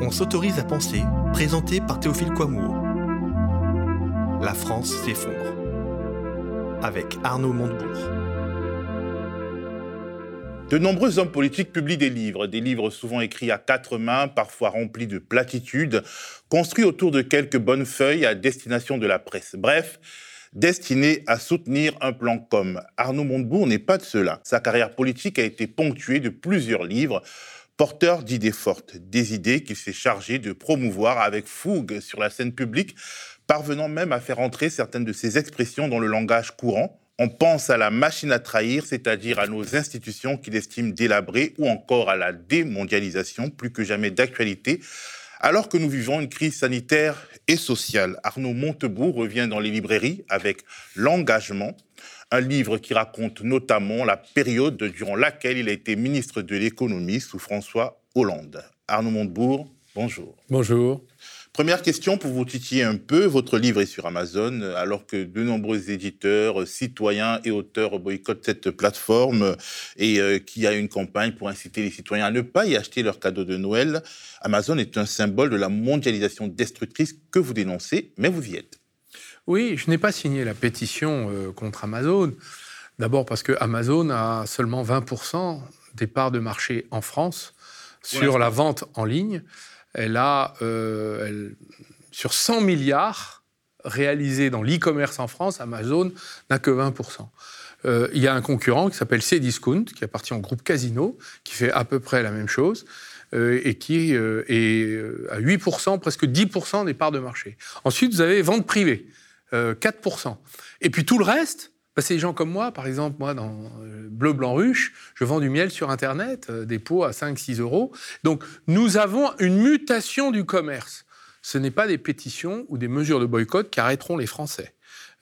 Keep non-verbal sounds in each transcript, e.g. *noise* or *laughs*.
On s'autorise à penser, présenté par Théophile Kouamouo. La France s'effondre. Avec Arnaud Montebourg. De nombreux hommes politiques publient des livres, des livres souvent écrits à quatre mains, parfois remplis de platitudes, construits autour de quelques bonnes feuilles à destination de la presse. Bref, destinés à soutenir un plan comme. Arnaud Montebourg n'est pas de cela. Sa carrière politique a été ponctuée de plusieurs livres, porteur d'idées fortes, des idées qu'il s'est chargé de promouvoir avec fougue sur la scène publique, parvenant même à faire entrer certaines de ses expressions dans le langage courant. On pense à la machine à trahir, c'est-à-dire à nos institutions qu'il estime délabrées, ou encore à la démondialisation, plus que jamais d'actualité, alors que nous vivons une crise sanitaire et sociale. Arnaud Montebourg revient dans les librairies avec L'engagement, un livre qui raconte notamment la période durant laquelle il a été ministre de l'économie sous François Hollande. Arnaud Montebourg, bonjour. Bonjour. Première question pour vous titiller un peu. Votre livre est sur Amazon, alors que de nombreux éditeurs, citoyens et auteurs boycottent cette plateforme et euh, qui a une campagne pour inciter les citoyens à ne pas y acheter leurs cadeaux de Noël. Amazon est un symbole de la mondialisation destructrice que vous dénoncez, mais vous y êtes. Oui, je n'ai pas signé la pétition euh, contre Amazon. D'abord parce que Amazon a seulement 20% des parts de marché en France sur la vente en ligne. Elle a, euh, sur 100 milliards réalisés dans l'e-commerce en France, Amazon n'a que 20%. Euh, il y a un concurrent qui s'appelle Cdiscount, qui appartient au groupe Casino, qui fait à peu près la même chose. et qui est à 8%, presque 10% des parts de marché. Ensuite, vous avez vente privée. 4%. Euh, Et puis tout le reste, bah, c'est des gens comme moi, par exemple, moi, dans euh, Bleu Blanc Ruche, je vends du miel sur Internet, euh, des pots à 5-6 euros. Donc, nous avons une mutation du commerce. Ce n'est pas des pétitions ou des mesures de boycott qui arrêteront les Français.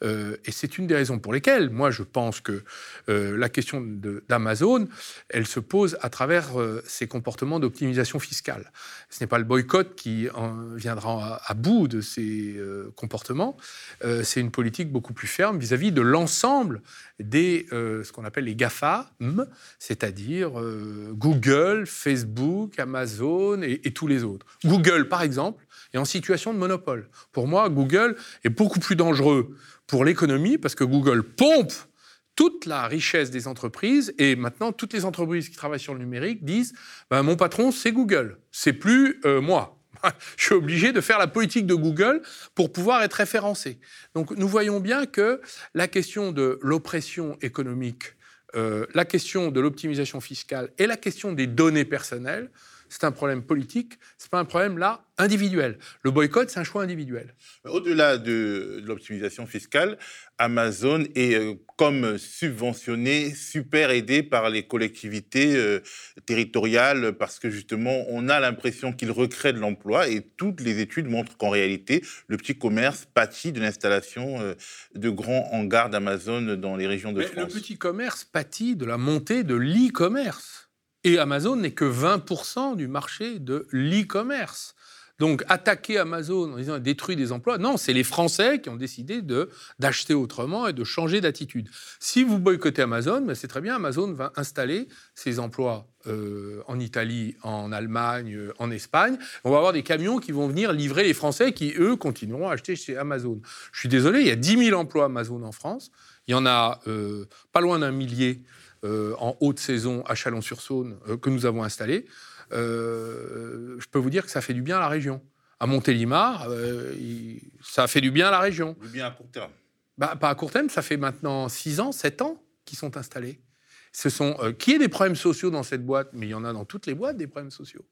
Euh, et c'est une des raisons pour lesquelles, moi, je pense que euh, la question d'Amazon, elle se pose à travers euh, ses comportements d'optimisation fiscale. Ce n'est pas le boycott qui viendra à, bout de ces comportements, c'est une politique beaucoup plus ferme vis-à-vis de l'ensemble des, ce qu'on appelle les GAFAM, c'est-à-dire Google, Facebook, Amazon et tous les autres. Google, par exemple, est en situation de monopole. Pour moi, Google est beaucoup plus dangereux pour l'économie parce que Google pompe toute la richesse des entreprises et maintenant toutes les entreprises qui travaillent sur le numérique disent ben, mon patron c'est Google, c'est plus euh, moi. *laughs* Je suis obligé de faire la politique de Google pour pouvoir être référencé. Donc nous voyons bien que la question de l'oppression économique, euh, la question de l'optimisation fiscale et la question des données personnelles c'est un problème politique, c'est pas un problème là individuel. Le boycott, c'est un choix individuel. Au-delà de, l'optimisation fiscale, Amazon est euh, comme subventionné, super aidé par les collectivités euh, territoriales parce que justement, on a l'impression qu'il recrée de l'emploi et toutes les études montrent qu'en réalité, le petit commerce pâtit de l'installation euh, de grands hangars d'Amazon dans les régions de Mais France. Le petit commerce pâtit de la montée de l'e-commerce. Et Amazon n'est que 20% du marché de l'e-commerce. Donc attaquer Amazon en disant détruit des emplois, non, c'est les Français qui ont décidé d'acheter autrement et de changer d'attitude. Si vous boycottez Amazon, ben, c'est très bien, Amazon va installer ses emplois euh, en Italie, en Allemagne, en Espagne. On va avoir des camions qui vont venir livrer les Français qui, eux, continueront à acheter chez Amazon. Je suis désolé, il y a 10 000 emplois Amazon en France. Il y en a euh, pas loin d'un millier euh, en haute saison à Chalon-sur-Saône euh, que nous avons installé, euh, je peux vous dire que ça fait du bien à la région. À Montélimar, ça fait du bien à la région. Du bien à court terme bah, Pas à court terme, ça fait maintenant 6 ans, 7 ans qu'ils sont installés. Ce sont, qui est des problèmes sociaux dans cette boîte Mais il y en a dans toutes les boîtes des problèmes sociaux.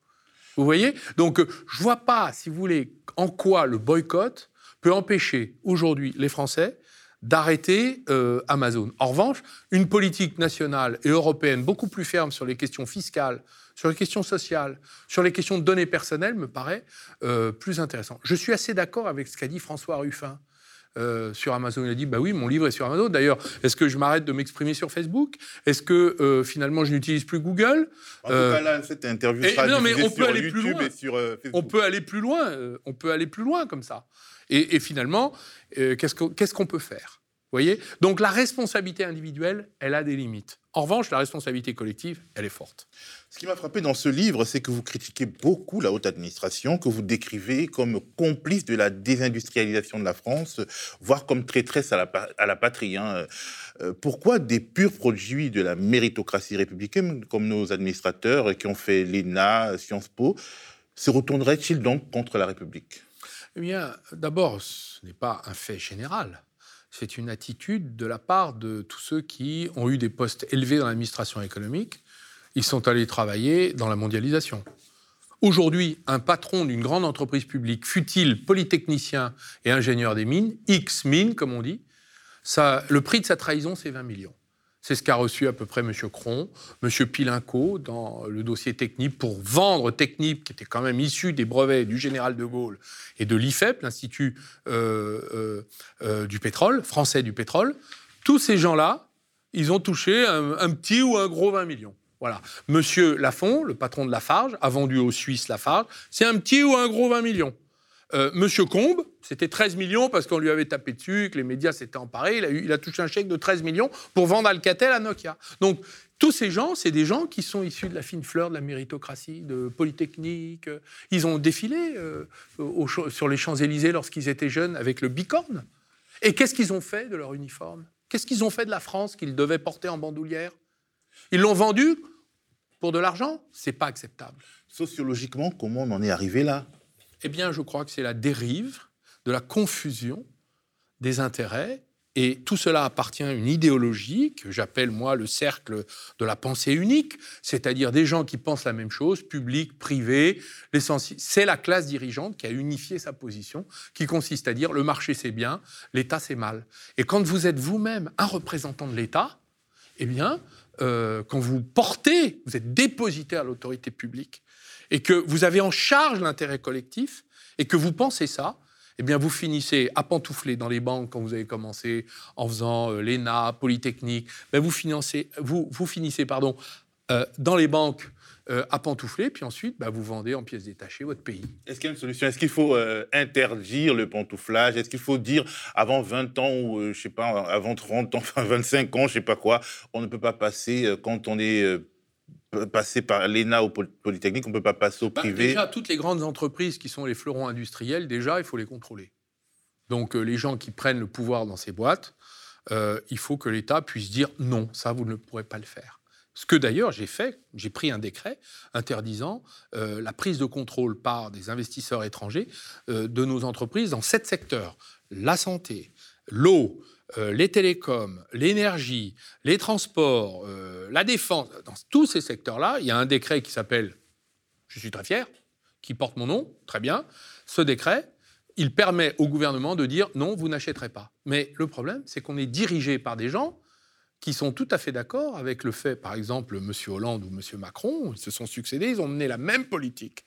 Vous voyez? Donc, je ne vois pas, si vous voulez, en quoi le boycott peut empêcher aujourd'hui les Français d'arrêter euh, Amazon. En revanche, une politique nationale et européenne beaucoup plus ferme sur les questions fiscales, sur les questions sociales, sur les questions de données personnelles me paraît euh, plus intéressant. Je suis assez d'accord avec ce qu'a dit François Ruffin. Euh, sur Amazon, il a dit bah oui, mon livre est sur Amazon. D'ailleurs, est-ce que je m'arrête de m'exprimer sur Facebook? Est-ce que finalement je n'utilise plus Google? En tout cas, là, cette interview sera non, mais on peut aller YouTube plus loin. et sur Facebook. On peut aller plus loin. on peut aller plus loin comme ça. Et, finalement, euh, qu'est-ce qu'on peut faire? Voyez? Donc la responsabilité individuelle, elle a des limites. En revanche, la responsabilité collective, elle est forte. Ce qui m'a frappé dans ce livre, c'est que vous critiquez beaucoup la haute administration, que vous décrivez comme complice de la désindustrialisation de la France, voire comme traîtresse à la, patrie. Hein. Euh, pourquoi des purs produits de la méritocratie républicaine, comme nos administrateurs qui ont fait l'ENA, Sciences Po, se retourneraient-ils donc contre la République? Eh bien, d'abord, ce n'est pas un fait général. C'est une attitude de la part de tous ceux qui ont eu des postes élevés dans l'administration économique ils sont allés travailler dans la mondialisation. Aujourd'hui, un patron d'une grande entreprise publique, fut-il polytechnicien et ingénieur des mines, X mines, comme on dit, le prix de sa trahison, c'est 20 millions. C'est ce qu'a reçu à peu près M. Cron, M. Pilinco dans le dossier Technip pour vendre Technip, qui était quand même issu des brevets du général de Gaulle et de l'IFEP, l'Institut euh, euh, euh, du pétrole, français du pétrole. Tous ces gens-là, ils ont touché un petit ou un gros 20 millions. Voilà. Monsieur Lafont, le patron de Lafarge, a vendu aux Suisses Lafarge. C'est un petit ou un gros 20 millions. Euh, Monsieur Combe, c'était 13 millions parce qu'on lui avait tapé dessus, que les médias s'étaient emparés. Il a, il a, touché un chèque de 13 millions pour vendre Alcatel à Nokia. Donc, tous ces gens, c'est des gens qui sont issus de la fine fleur de la méritocratie, de Polytechnique. Ils ont défilé euh, sur les Champs-Élysées lorsqu'ils étaient jeunes avec le bicorne. Et qu'est-ce qu'ils ont fait de leur uniforme? Qu'est-ce qu'ils ont fait de la France qu'ils devaient porter en bandoulière? Ils l'ont vendu pour de l'argent, c'est pas acceptable. Sociologiquement, comment on en est arrivé là? Eh bien, je crois que c'est la dérive de la confusion des intérêts et tout cela appartient à une idéologie que j'appelle moi le cercle de la pensée unique, c'est-à-dire des gens qui pensent la même chose, public, privé. C'est la classe dirigeante qui a unifié sa position, qui consiste à dire le marché c'est bien, l'État c'est mal. Et quand vous êtes vous-même un représentant de l'État, eh bien, euh, quand vous portez, vous êtes dépositaire à l'autorité publique, et que vous avez en charge l'intérêt collectif, et que vous pensez ça, eh bien, vous finissez à pantoufler dans les banques quand vous avez commencé en faisant euh, l'ENA, Polytechnique. Ben, vous, financez, vous, vous finissez pardon, euh, dans les banques euh, à pantoufler, puis ensuite, bah, vous vendez en pièces détachées votre pays. Est-ce qu'il y a une solution? Est-ce qu'il faut euh, interdire le pantouflage? Est-ce qu'il faut dire avant 20 ans ou, euh, je sais pas, avant 30 ans, *laughs* enfin 25 ans, je sais pas quoi, on ne peut pas passer, quand on est passé par l'ENA ou Polytechnique, on ne peut pas passer au bah, privé? Déjà, toutes les grandes entreprises qui sont les fleurons industriels, déjà, il faut les contrôler. Donc, les gens qui prennent le pouvoir dans ces boîtes, il faut que l'État puisse dire non, ça, vous ne pourrez pas le faire. Ce que d'ailleurs j'ai fait, j'ai pris un décret interdisant euh, la prise de contrôle par des investisseurs étrangers euh, de nos entreprises dans sept secteurs la santé, l'eau, euh, les télécoms, l'énergie, les transports, la défense. Dans tous ces secteurs-là, il y a un décret qui s'appelle, je suis très fier, qui porte mon nom, très bien. Ce décret, il permet au gouvernement de dire non, vous n'achèterez pas. Mais le problème, c'est qu'on est dirigé par des gens qui sont tout à fait d'accord avec le fait, par exemple, M. Hollande ou M. Macron, ils se sont succédés, ils ont mené la même politique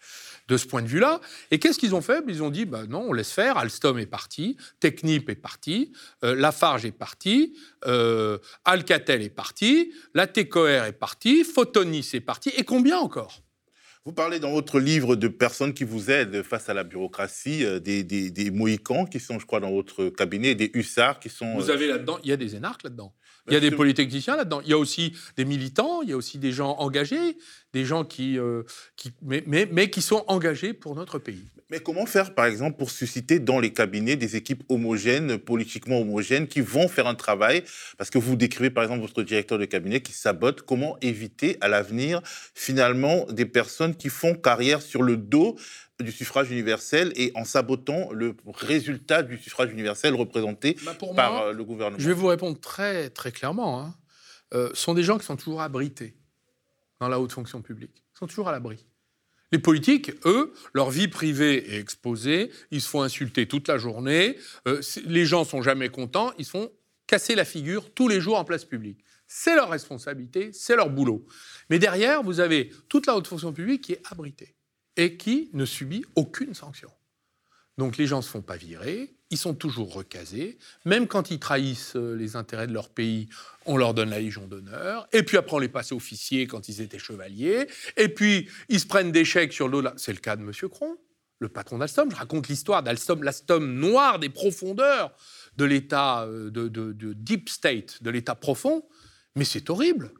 de ce point de vue-là. Et qu'est-ce qu'ils ont fait? Ils ont dit, bah non, on laisse faire, Alstom est parti, Technip est parti, euh, Lafarge est parti, euh, Alcatel est parti, la TCOR est parti, Photonis est parti, et combien encore? Vous parlez dans votre livre de personnes qui vous aident face à la bureaucratie, euh, des, des, Mohicans qui sont, je crois, dans votre cabinet, des hussards qui sont... Vous avez là-dedans, il y a des énarques là-dedans. Il y a des polytechniciens là-dedans. Il y a aussi des militants, il y a aussi des gens engagés, des gens qui, euh, qui mais, mais, mais, qui sont engagés pour notre pays. Mais comment faire, par exemple, pour susciter dans les cabinets des équipes homogènes, politiquement homogènes, qui vont faire un travail? Parce que vous décrivez, par exemple, votre directeur de cabinet qui sabote. Comment éviter à l'avenir, finalement, des personnes qui font carrière sur le dos du suffrage universel et en sabotant le résultat du suffrage universel représenté bah, par euh, le gouvernement? Je vais vous répondre très, très clairement. Hein. Euh, ce sont des gens qui sont toujours abrités la haute fonction publique. Ils sont toujours à l'abri. Les politiques, eux, leur vie privée est exposée, ils se font insulter toute la journée, euh, les gens sont jamais contents, ils se font casser la figure tous les jours en place publique. C'est leur responsabilité, c'est leur boulot. Mais derrière, vous avez toute la haute fonction publique qui est abritée et qui ne subit aucune sanction. Donc les gens ne se font pas virer, ils sont toujours recasés, même quand ils trahissent euh, les intérêts de leur pays, on leur donne la Légion d'honneur, et puis après on les passe officiers quand ils étaient chevaliers, et puis ils se prennent des chèques sur l'eau. C'est le cas de M. Cron, le patron d'Alstom. Je raconte l'histoire d'Alstom, l'Alstom noir des profondeurs de l'État, euh, de, de Deep State, de l'État profond, mais c'est horrible.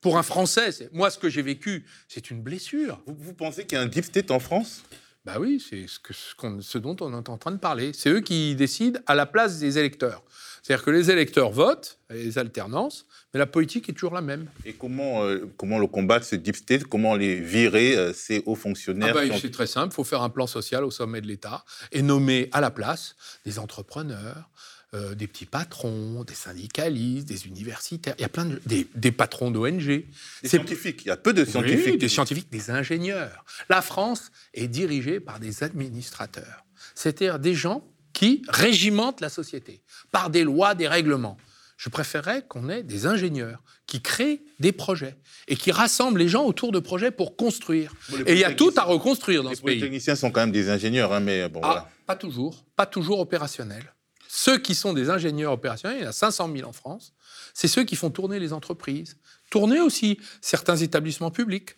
Pour un Français, moi, ce que j'ai vécu, c'est une blessure. Vous, vous pensez qu'il y a un deep state en France? Bah oui, c'est ce, que- ce qu'on- ce dont on est en train de parler. C'est eux qui décident à la place des électeurs. C'est-à-dire que les électeurs votent, les alternances, mais la politique est toujours la même. Et comment, euh, comment le combattre, ce deep state Comment les virer, euh, ces hauts fonctionnaires Ah bah, c'est très simple, il faut faire un plan social au sommet de l'État et nommer à la place des entrepreneurs, euh, des petits patrons, des syndicalistes, des universitaires, il y a plein de... des, des patrons d'ONG. Des scientifiques. Il y a peu de Oui, scientifiques. des scientifiques, des ingénieurs. La France est dirigée par des administrateurs, c'est-à-dire des gens qui régimentent la société par des lois, des règlements. Je préférerais qu'on ait des ingénieurs qui créent des projets et qui rassemblent les gens autour de projets pour construire. Bon, les Et il y a tout à reconstruire dans Les ce pays. polytechniciens sont quand même des ingénieurs, hein, mais bon, Ah, voilà. pas toujours, pas toujours opérationnels. Ceux qui sont des ingénieurs opérationnels, il y en a 500 000 en France, c'est ceux qui font tourner les entreprises, tourner aussi certains établissements publics.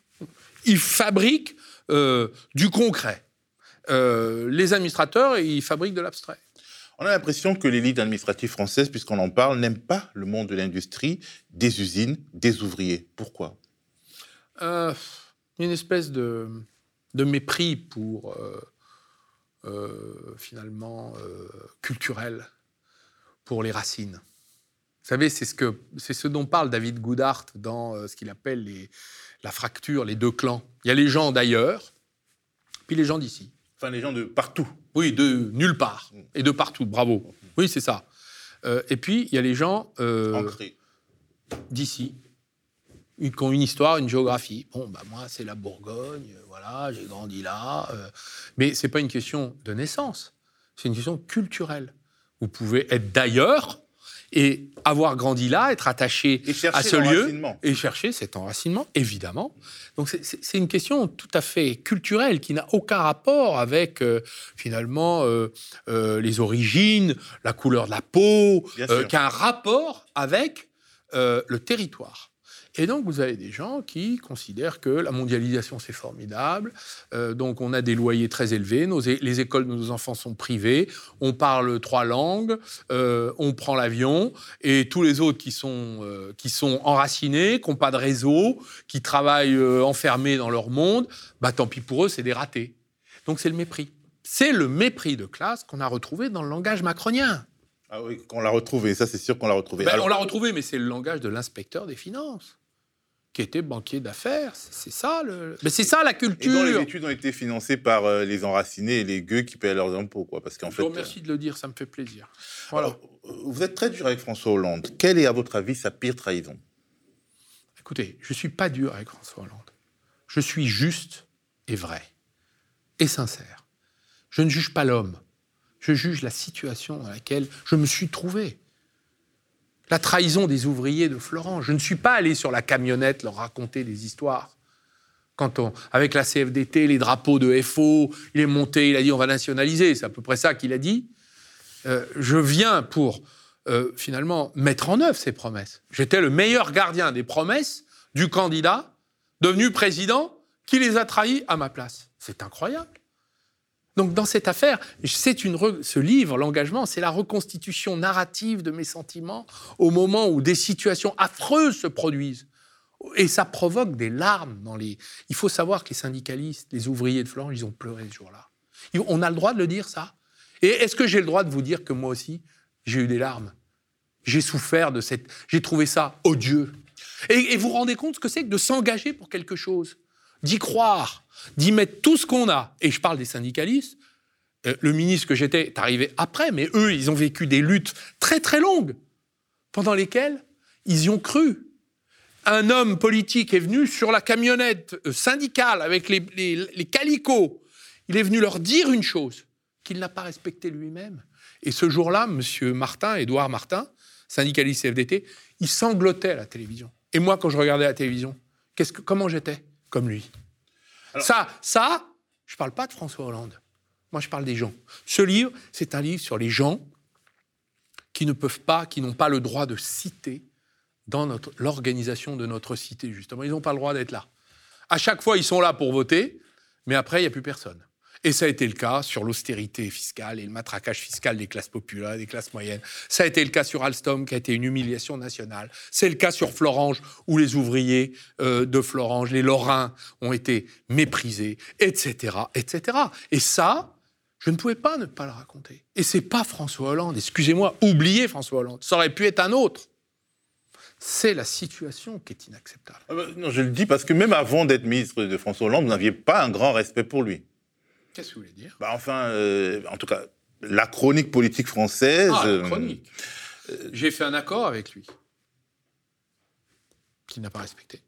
Ils fabriquent euh, du concret. Euh, les administrateurs, ils fabriquent de l'abstrait. On a l'impression que l'élite administrative française, puisqu'on en parle, n'aime pas le monde de l'industrie, des usines, des ouvriers. Pourquoi? Euh, une espèce de, de mépris pour, finalement, euh, culturel, pour les racines. Vous savez, c'est ce, que, c'est ce dont parle David Goudart dans euh, ce qu'il appelle les, la fracture, les deux clans. Il y a les gens d'ailleurs, puis les gens d'ici. Enfin, les gens de partout. Oui, de nulle part et de partout. Bravo. Oui, c'est ça. Euh, et puis, il y a les gens euh, ancrés. d'ici, qui ont une histoire, une géographie. Bon, bah moi, c'est la Bourgogne, euh, voilà, j'ai grandi là. euh, mais c'est pas une question de naissance, c'est une question culturelle. Vous pouvez être d'ailleurs et avoir grandi là, être attaché à ce lieu et chercher cet enracinement, évidemment. Donc c'est- une question tout à fait culturelle qui n'a aucun rapport avec euh, finalement euh, euh, les origines, la couleur de la peau, qui a un rapport avec le territoire. Et donc, vous avez des gens qui considèrent que la mondialisation, c'est formidable. Euh, donc, on a des loyers très élevés. Nos les écoles de nos enfants sont privées. On parle trois langues. euh, on prend l'avion. Et tous les autres qui sont, euh, qui sont enracinés, qui n'ont pas de réseau, qui travaillent enfermés dans leur monde, bah, tant pis pour eux, c'est des ratés. Donc, c'est le mépris. C'est le mépris de classe qu'on a retrouvé dans le langage macronien. Ah oui, qu'on l'a retrouvé, ça c'est sûr qu'on l'a retrouvé. Ben, Alors, on l'a retrouvé, mais c'est le langage de l'inspecteur des finances, qui était banquier d'affaires. C'est ça, le... mais c'est ça la et dont les culture. études ont été financées par euh, les enracinés et les gueux qui paient leurs impôts, quoi. Parce qu'en Je fait, vous remercie de le dire, ça me fait plaisir. Voilà. Alors, euh, vous êtes très dur avec François Hollande. Quelle est, à votre avis, sa pire trahison? Écoutez, je suis pas dur avec François Hollande. Je suis juste et vrai et sincère. Je ne juge pas l'homme. Je juge la situation dans laquelle je me suis trouvé. La trahison des ouvriers de Florence. Je ne suis pas allé sur la camionnette leur raconter des histoires. Quand on, avec la CFDT, les drapeaux de FO, il est monté, il a dit on va nationaliser. C'est à peu près ça qu'il a dit. Euh, je viens pour euh, finalement mettre en œuvre ces promesses. J'étais le meilleur gardien des promesses du candidat devenu président qui les a trahis à ma place. C'est incroyable. Donc dans cette affaire, c'est une ce livre, l'engagement, c'est la reconstitution narrative de mes sentiments au moment où des situations affreuses se produisent. Et ça provoque des larmes dans les... Il faut savoir que les syndicalistes, les ouvriers de Florence, ils ont pleuré ce jour-là. On a le droit de le dire, ça? Et est-ce que j'ai le droit de vous dire que moi aussi, j'ai eu des larmes? J'ai souffert de cette... J'ai trouvé ça odieux. Et, et vous vous rendez compte ce que c'est que de s'engager pour quelque chose? D'y croire, d'y mettre tout ce qu'on a. Et je parle des syndicalistes. Euh, le ministre que j'étais est arrivé après, mais eux, ils ont vécu des luttes très très longues, pendant lesquelles ils y ont cru. Un homme politique est venu sur la camionnette euh, syndicale avec les, les, calicots. Il est venu leur dire une chose qu'il n'a pas respectée lui-même. Et ce jour-là, M. Martin, Édouard Martin, syndicaliste CFDT, il sanglotait à la télévision. Et moi, quand je regardais la télévision, que, comment j'étais? Comme lui. ça, ça, je ne parle pas de François Hollande. Moi, je parle des gens. Ce livre, c'est un livre sur les gens qui ne peuvent pas, qui n'ont pas le droit de citer dans notre- l'organisation de notre cité, justement. Ils n'ont pas le droit d'être là. À chaque fois, ils sont là pour voter, mais après, il n'y a plus personne. Et ça a été le cas sur l'austérité fiscale et le matraquage fiscal des classes populaires, des classes moyennes. Ça a été le cas sur Alstom, qui a été une humiliation nationale. C'est le cas sur Florange, où les ouvriers euh, de Florange, les Lorrains, ont été méprisés, etc., etc. Et ça, je ne pouvais pas ne pas le raconter. Et c'est pas François Hollande. Excusez-moi, oubliez François Hollande. Ça aurait pu être un autre. C'est la situation qui est inacceptable. Ah bah, non, je le dis parce que même avant d'être ministre de François Hollande, vous n'aviez pas un grand respect pour lui. Qu'est-ce que vous voulez dire? Bah, Enfin, euh, en tout cas, la chronique politique française. Ah, la euh, chronique. J'ai fait un accord avec lui, qu'il n'a pas respecté.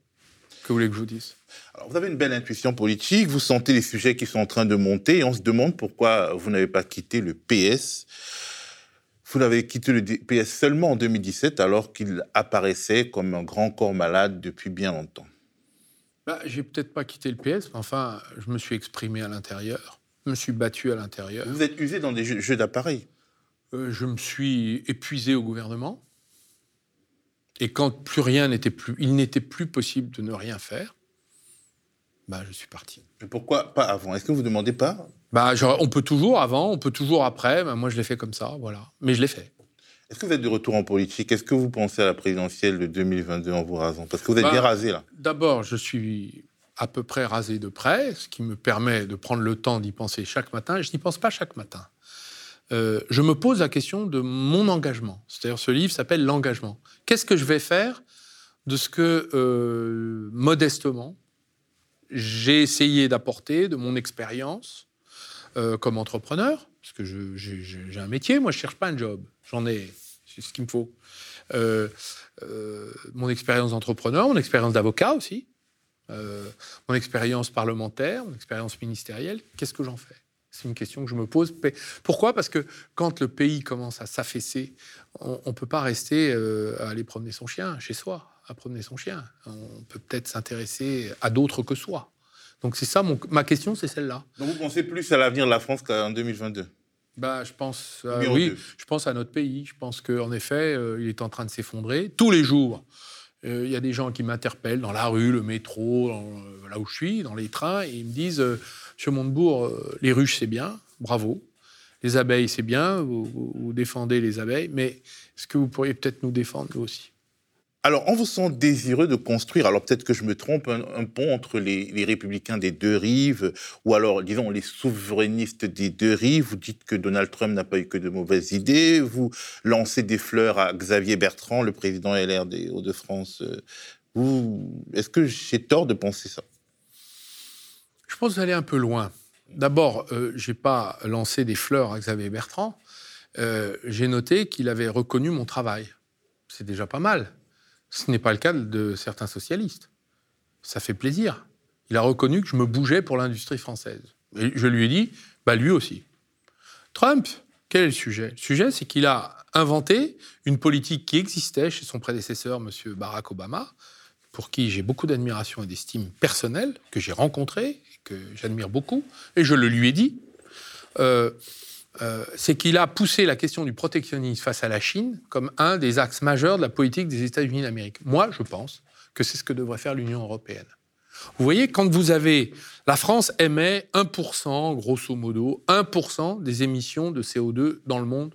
Que voulez que je vous dise? Alors, vous avez une belle intuition politique, vous sentez les sujets qui sont en train de monter, et on se demande pourquoi vous n'avez pas quitté le PS. Vous n'avez quitté le PS seulement en 2017, alors qu'il apparaissait comme un grand corps malade depuis bien longtemps. Bah, j'ai peut-être pas quitté le PS, mais enfin, je me suis exprimé à l'intérieur, je me suis battu à l'intérieur. Vous êtes usé dans des jeux, d'appareils euh, Je me suis épuisé au gouvernement. Et quand plus rien n'était plus, il n'était plus possible de ne rien faire, bah, je suis parti. Mais pourquoi pas avant? Est-ce que vous ne demandez pas? Bah, On peut toujours avant, on peut toujours après. Bah, moi, je l'ai fait comme ça, voilà. Mais je l'ai fait. Est-ce que vous êtes de retour en politique? Est-ce que vous pensez à la présidentielle de 2022 en vous rasant? Parce que vous êtes bah, bien rasé là. D'abord, je suis à peu près rasé de près, ce qui me permet de prendre le temps d'y penser chaque matin. je n'y pense pas chaque matin. Euh, je me pose la question de mon engagement. C'est-à-dire, ce livre s'appelle L'engagement. Qu'est-ce que je vais faire de ce que, euh, modestement, j'ai essayé d'apporter de mon expérience euh, comme entrepreneur? Parce que j'ai un métier, moi, je ne cherche pas un job. J'en ai c'est ce qu'il me faut. Mon expérience d'entrepreneur, mon expérience d'avocat aussi, euh, mon expérience parlementaire, mon expérience ministérielle, qu'est-ce que j'en fais? C'est une question que je me pose. Pourquoi? Parce que quand le pays commence à s'affaisser, on ne peut pas rester à aller promener son chien chez soi, à promener son chien. On peut peut-être s'intéresser à d'autres que soi. Donc c'est ça, ma question, c'est celle-là. Donc vous pensez plus à l'avenir de la France qu'en 2022 bah, je pense, oui, je pense à notre pays. Je pense qu'en effet, euh, il est en train de s'effondrer. Tous les jours, euh, il y a des gens qui m'interpellent dans la rue, le métro, euh, là où je suis, dans les trains, et ils me disent Monsieur Montebourg, les ruches, c'est bien, bravo. Les abeilles, c'est bien, vous, défendez les abeilles, mais est-ce que vous pourriez peut-être nous défendre, nous aussi? Alors, on vous sent désireux de construire, alors peut-être que je me trompe, un, pont entre les, républicains des deux rives, ou alors, disons, les souverainistes des deux rives. Vous dites que Donald Trump n'a pas eu que de mauvaises idées. Vous lancez des fleurs à Xavier Bertrand, le président LR des Hauts-de-France. Est-ce que j'ai tort de penser ça? Je pense aller un peu loin. D'abord, euh, je n'ai pas lancé des fleurs à Xavier Bertrand. Euh, j'ai noté qu'il avait reconnu mon travail. C'est déjà pas mal. Ce n'est pas le cas de certains socialistes. Ça fait plaisir. Il a reconnu que je me bougeais pour l'industrie française. Et je lui ai dit, bah lui aussi. Trump, quel est le sujet? Le sujet, c'est qu'il a inventé une politique qui existait chez son prédécesseur, M. Barack Obama, pour qui j'ai beaucoup d'admiration et d'estime personnelle, que j'ai rencontré, que j'admire beaucoup, et je le lui ai dit. Euh, euh, c'est qu'il a poussé la question du protectionnisme face à la Chine comme un des axes majeurs de la politique des États-Unis d'Amérique. Moi, je pense que c'est ce que devrait faire l'Union européenne. Vous voyez, quand vous avez... La France émet 1%, grosso modo, 1% des émissions de CO2 dans le monde.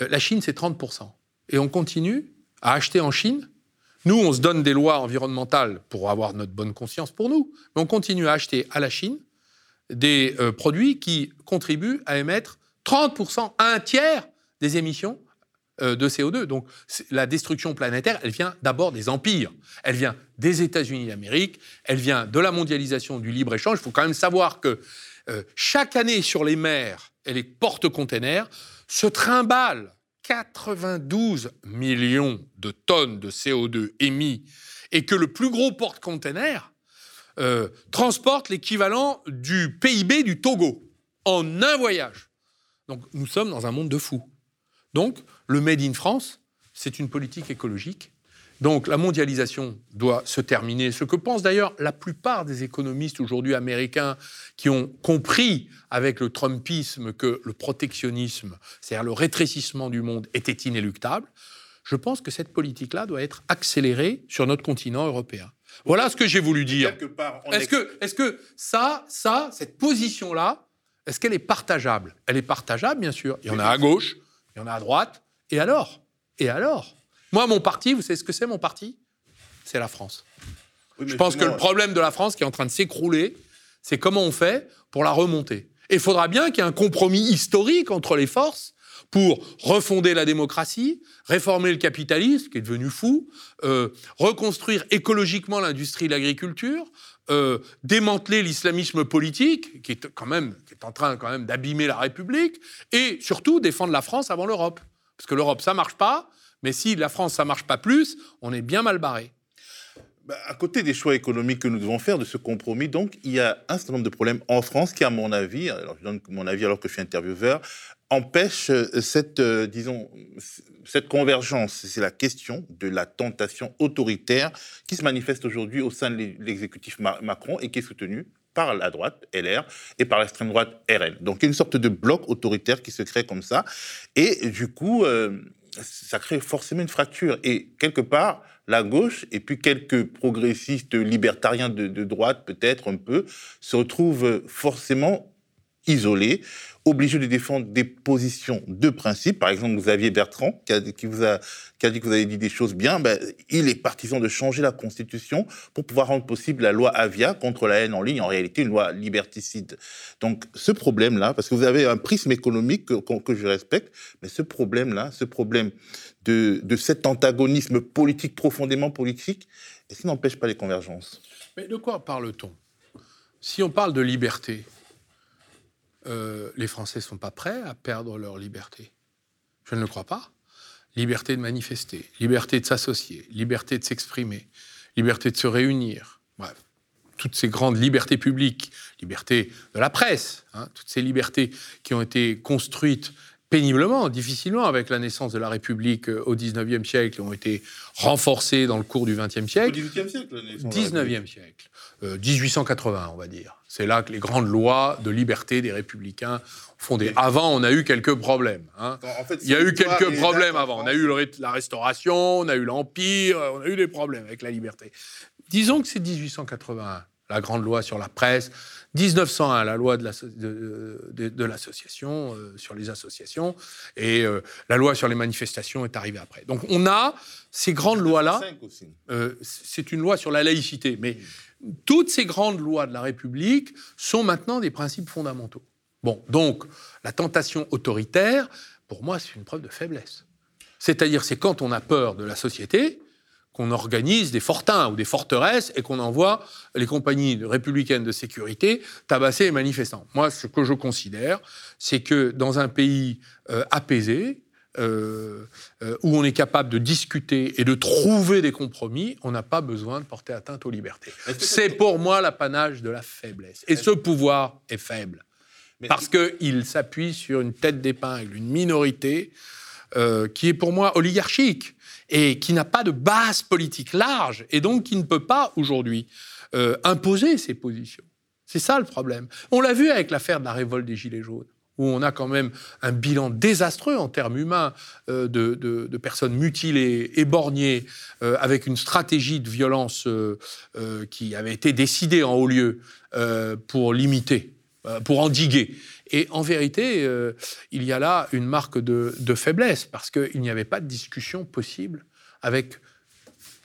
Euh, la Chine, c'est 30%. Et on continue à acheter en Chine. Nous, on se donne des lois environnementales pour avoir notre bonne conscience pour nous, mais on continue à acheter à la Chine des euh, produits qui contribuent à émettre 30%, un tiers des émissions euh, de CO2. Donc la destruction planétaire, elle vient d'abord des empires, elle vient des États-Unis d'Amérique, elle vient de la mondialisation du libre-échange. Il faut quand même savoir que euh, chaque année sur les mers et les porte-containers se trimballent 92 millions de tonnes de CO2 émis et que le plus gros porte-container, euh, transporte l'équivalent du PIB du Togo en un voyage. Donc nous sommes dans un monde de fous. Donc le Made in France, c'est une politique écologique. Donc la mondialisation doit se terminer. Ce que pensent d'ailleurs la plupart des économistes aujourd'hui américains qui ont compris avec le Trumpisme que le protectionnisme, c'est-à-dire le rétrécissement du monde, était inéluctable. Je pense que cette politique-là doit être accélérée sur notre continent européen. Voilà ce que j'ai voulu dire. Est-ce que, est que ça, ça, cette position-là, Est-ce qu'elle est partageable? Elle est partageable, bien sûr. Il y en a à gauche, il y en a à droite. Et alors? Et alors? Moi, mon parti, vous savez ce que c'est mon parti? C'est la France. Je pense que le problème de la France qui est en train de s'écrouler, c'est comment on fait pour la remonter. Et il faudra bien qu'il y ait un compromis historique entre les forces pour refonder la démocratie, réformer le capitalisme, qui est devenu fou, euh, reconstruire écologiquement l'industrie de l'agriculture, euh, démanteler l'islamisme politique, qui est quand même qui est en train quand même d'abîmer la République, et surtout défendre la France avant l'Europe. Parce que l'Europe, ça marche pas, mais si la France, ça marche pas plus, on est bien mal barré. Bah, à côté des choix économiques que nous devons faire de ce compromis, donc, il y a un certain nombre de problèmes en France qui, à mon avis, alors je donne mon avis alors que je suis intervieweur, empêchent euh, cette, euh, disons, cette convergence. C'est la question de la tentation autoritaire qui se manifeste aujourd'hui au sein de l'exécutif Macron et qui est soutenue par la droite, LR, et par l'extrême droite, RL. Donc une sorte de bloc autoritaire qui se crée comme ça. Et du coup, euh, ça crée forcément une fracture. Et quelque part, la gauche et puis quelques progressistes libertariens de, droite, peut-être un peu, se retrouvent forcément isolés, obligés de défendre des positions de principe. Par exemple, Xavier Bertrand, qui, vous a, qui a dit que vous avez dit des choses bien, ben, il est partisan de changer la Constitution pour pouvoir rendre possible la loi Avia contre la haine en ligne, en réalité une loi liberticide. Donc ce problème-là, parce que vous avez un prisme économique que, que je respecte, mais ce problème-là, ce problème de, cet antagonisme politique profondément politique, est-ce qu'il n'empêche pas les convergences? Mais de quoi parle-t-on? Si on parle de liberté, euh, les Français ne sont pas prêts à perdre leur liberté. Je ne le crois pas. Liberté de manifester, liberté de s'associer, liberté de s'exprimer, liberté de se réunir, bref, toutes ces grandes libertés publiques, liberté de la presse, hein, toutes ces libertés qui ont été construites péniblement, difficilement, avec la naissance de la République euh, au XIXe siècle, ont été renforcées dans le cours du XXe siècle. Au XVIIIe siècle, la XIXe siècle. 1880, euh, on va dire. C'est là que les grandes lois de liberté des républicains fondées. Avant, on a eu quelques problèmes. Hein. Il y a eu quelques problèmes avant. On a eu la Restauration, on a eu l'Empire, on a eu des problèmes avec la liberté. Disons que c'est 1881, la grande loi sur la presse, 1901, la loi de l'association, euh, sur les associations, et euh, la loi sur les manifestations est arrivée après. Donc on a ces grandes lois-là. Euh, c'est une loi sur la laïcité, mais toutes ces grandes lois de la République sont maintenant des principes fondamentaux. Bon, donc la tentation autoritaire, pour moi, c'est une preuve de faiblesse. C'est-à-dire, c'est quand on a peur de la société, qu'on organise des fortins ou des forteresses et qu'on envoie les compagnies républicaines de sécurité tabasser les manifestants. Moi, ce que je considère, c'est que dans un pays euh, apaisé, euh, euh, où on est capable de discuter et de trouver des compromis, on n'a pas besoin de porter atteinte aux libertés. C'est pour moi l'apanage de la faiblesse. Et ce pouvoir est faible. Parce qu'il s'appuie sur une tête d'épingle, une minorité qui est pour moi oligarchique et qui n'a pas de base politique large, et donc qui ne peut pas aujourd'hui euh, imposer ses positions. C'est ça le problème. On l'a vu avec l'affaire de la révolte des Gilets jaunes où on a quand même un bilan désastreux en termes humains euh, de, personnes mutilées, éborgnées, euh, avec une stratégie de violence qui avait été décidée en haut lieu pour limiter, pour endiguer. Et en vérité, euh, il y a là une marque de, faiblesse, parce qu'il n'y avait pas de discussion possible avec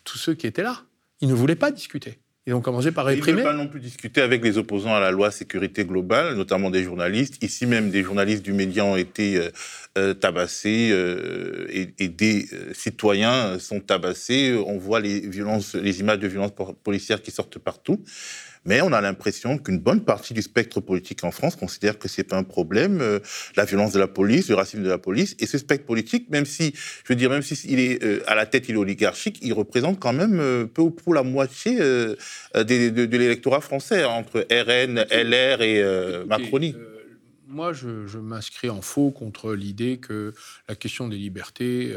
tous ceux qui étaient là. Ils ne voulaient pas discuter. Ils ont commencé par réprimer. Ils ne pas non plus discuter avec les opposants à la loi sécurité globale, notamment des journalistes. Ici même, des journalistes du média ont été euh, euh, tabassés et, et, des citoyens sont tabassés. On voit les violences, les images de violences policières qui sortent partout. Mais on a l'impression qu'une bonne partie du spectre politique en France considère que c'est pas un problème, euh, la violence de la police, le racisme de la police. Et ce spectre politique, même si, je veux dire, même s'il est euh, à la tête, il est oligarchique, il représente quand même euh, peu ou prou la moitié de, l'électorat français entre RN, LR et Macronie moi, je, m'inscris en faux contre l'idée que la question des libertés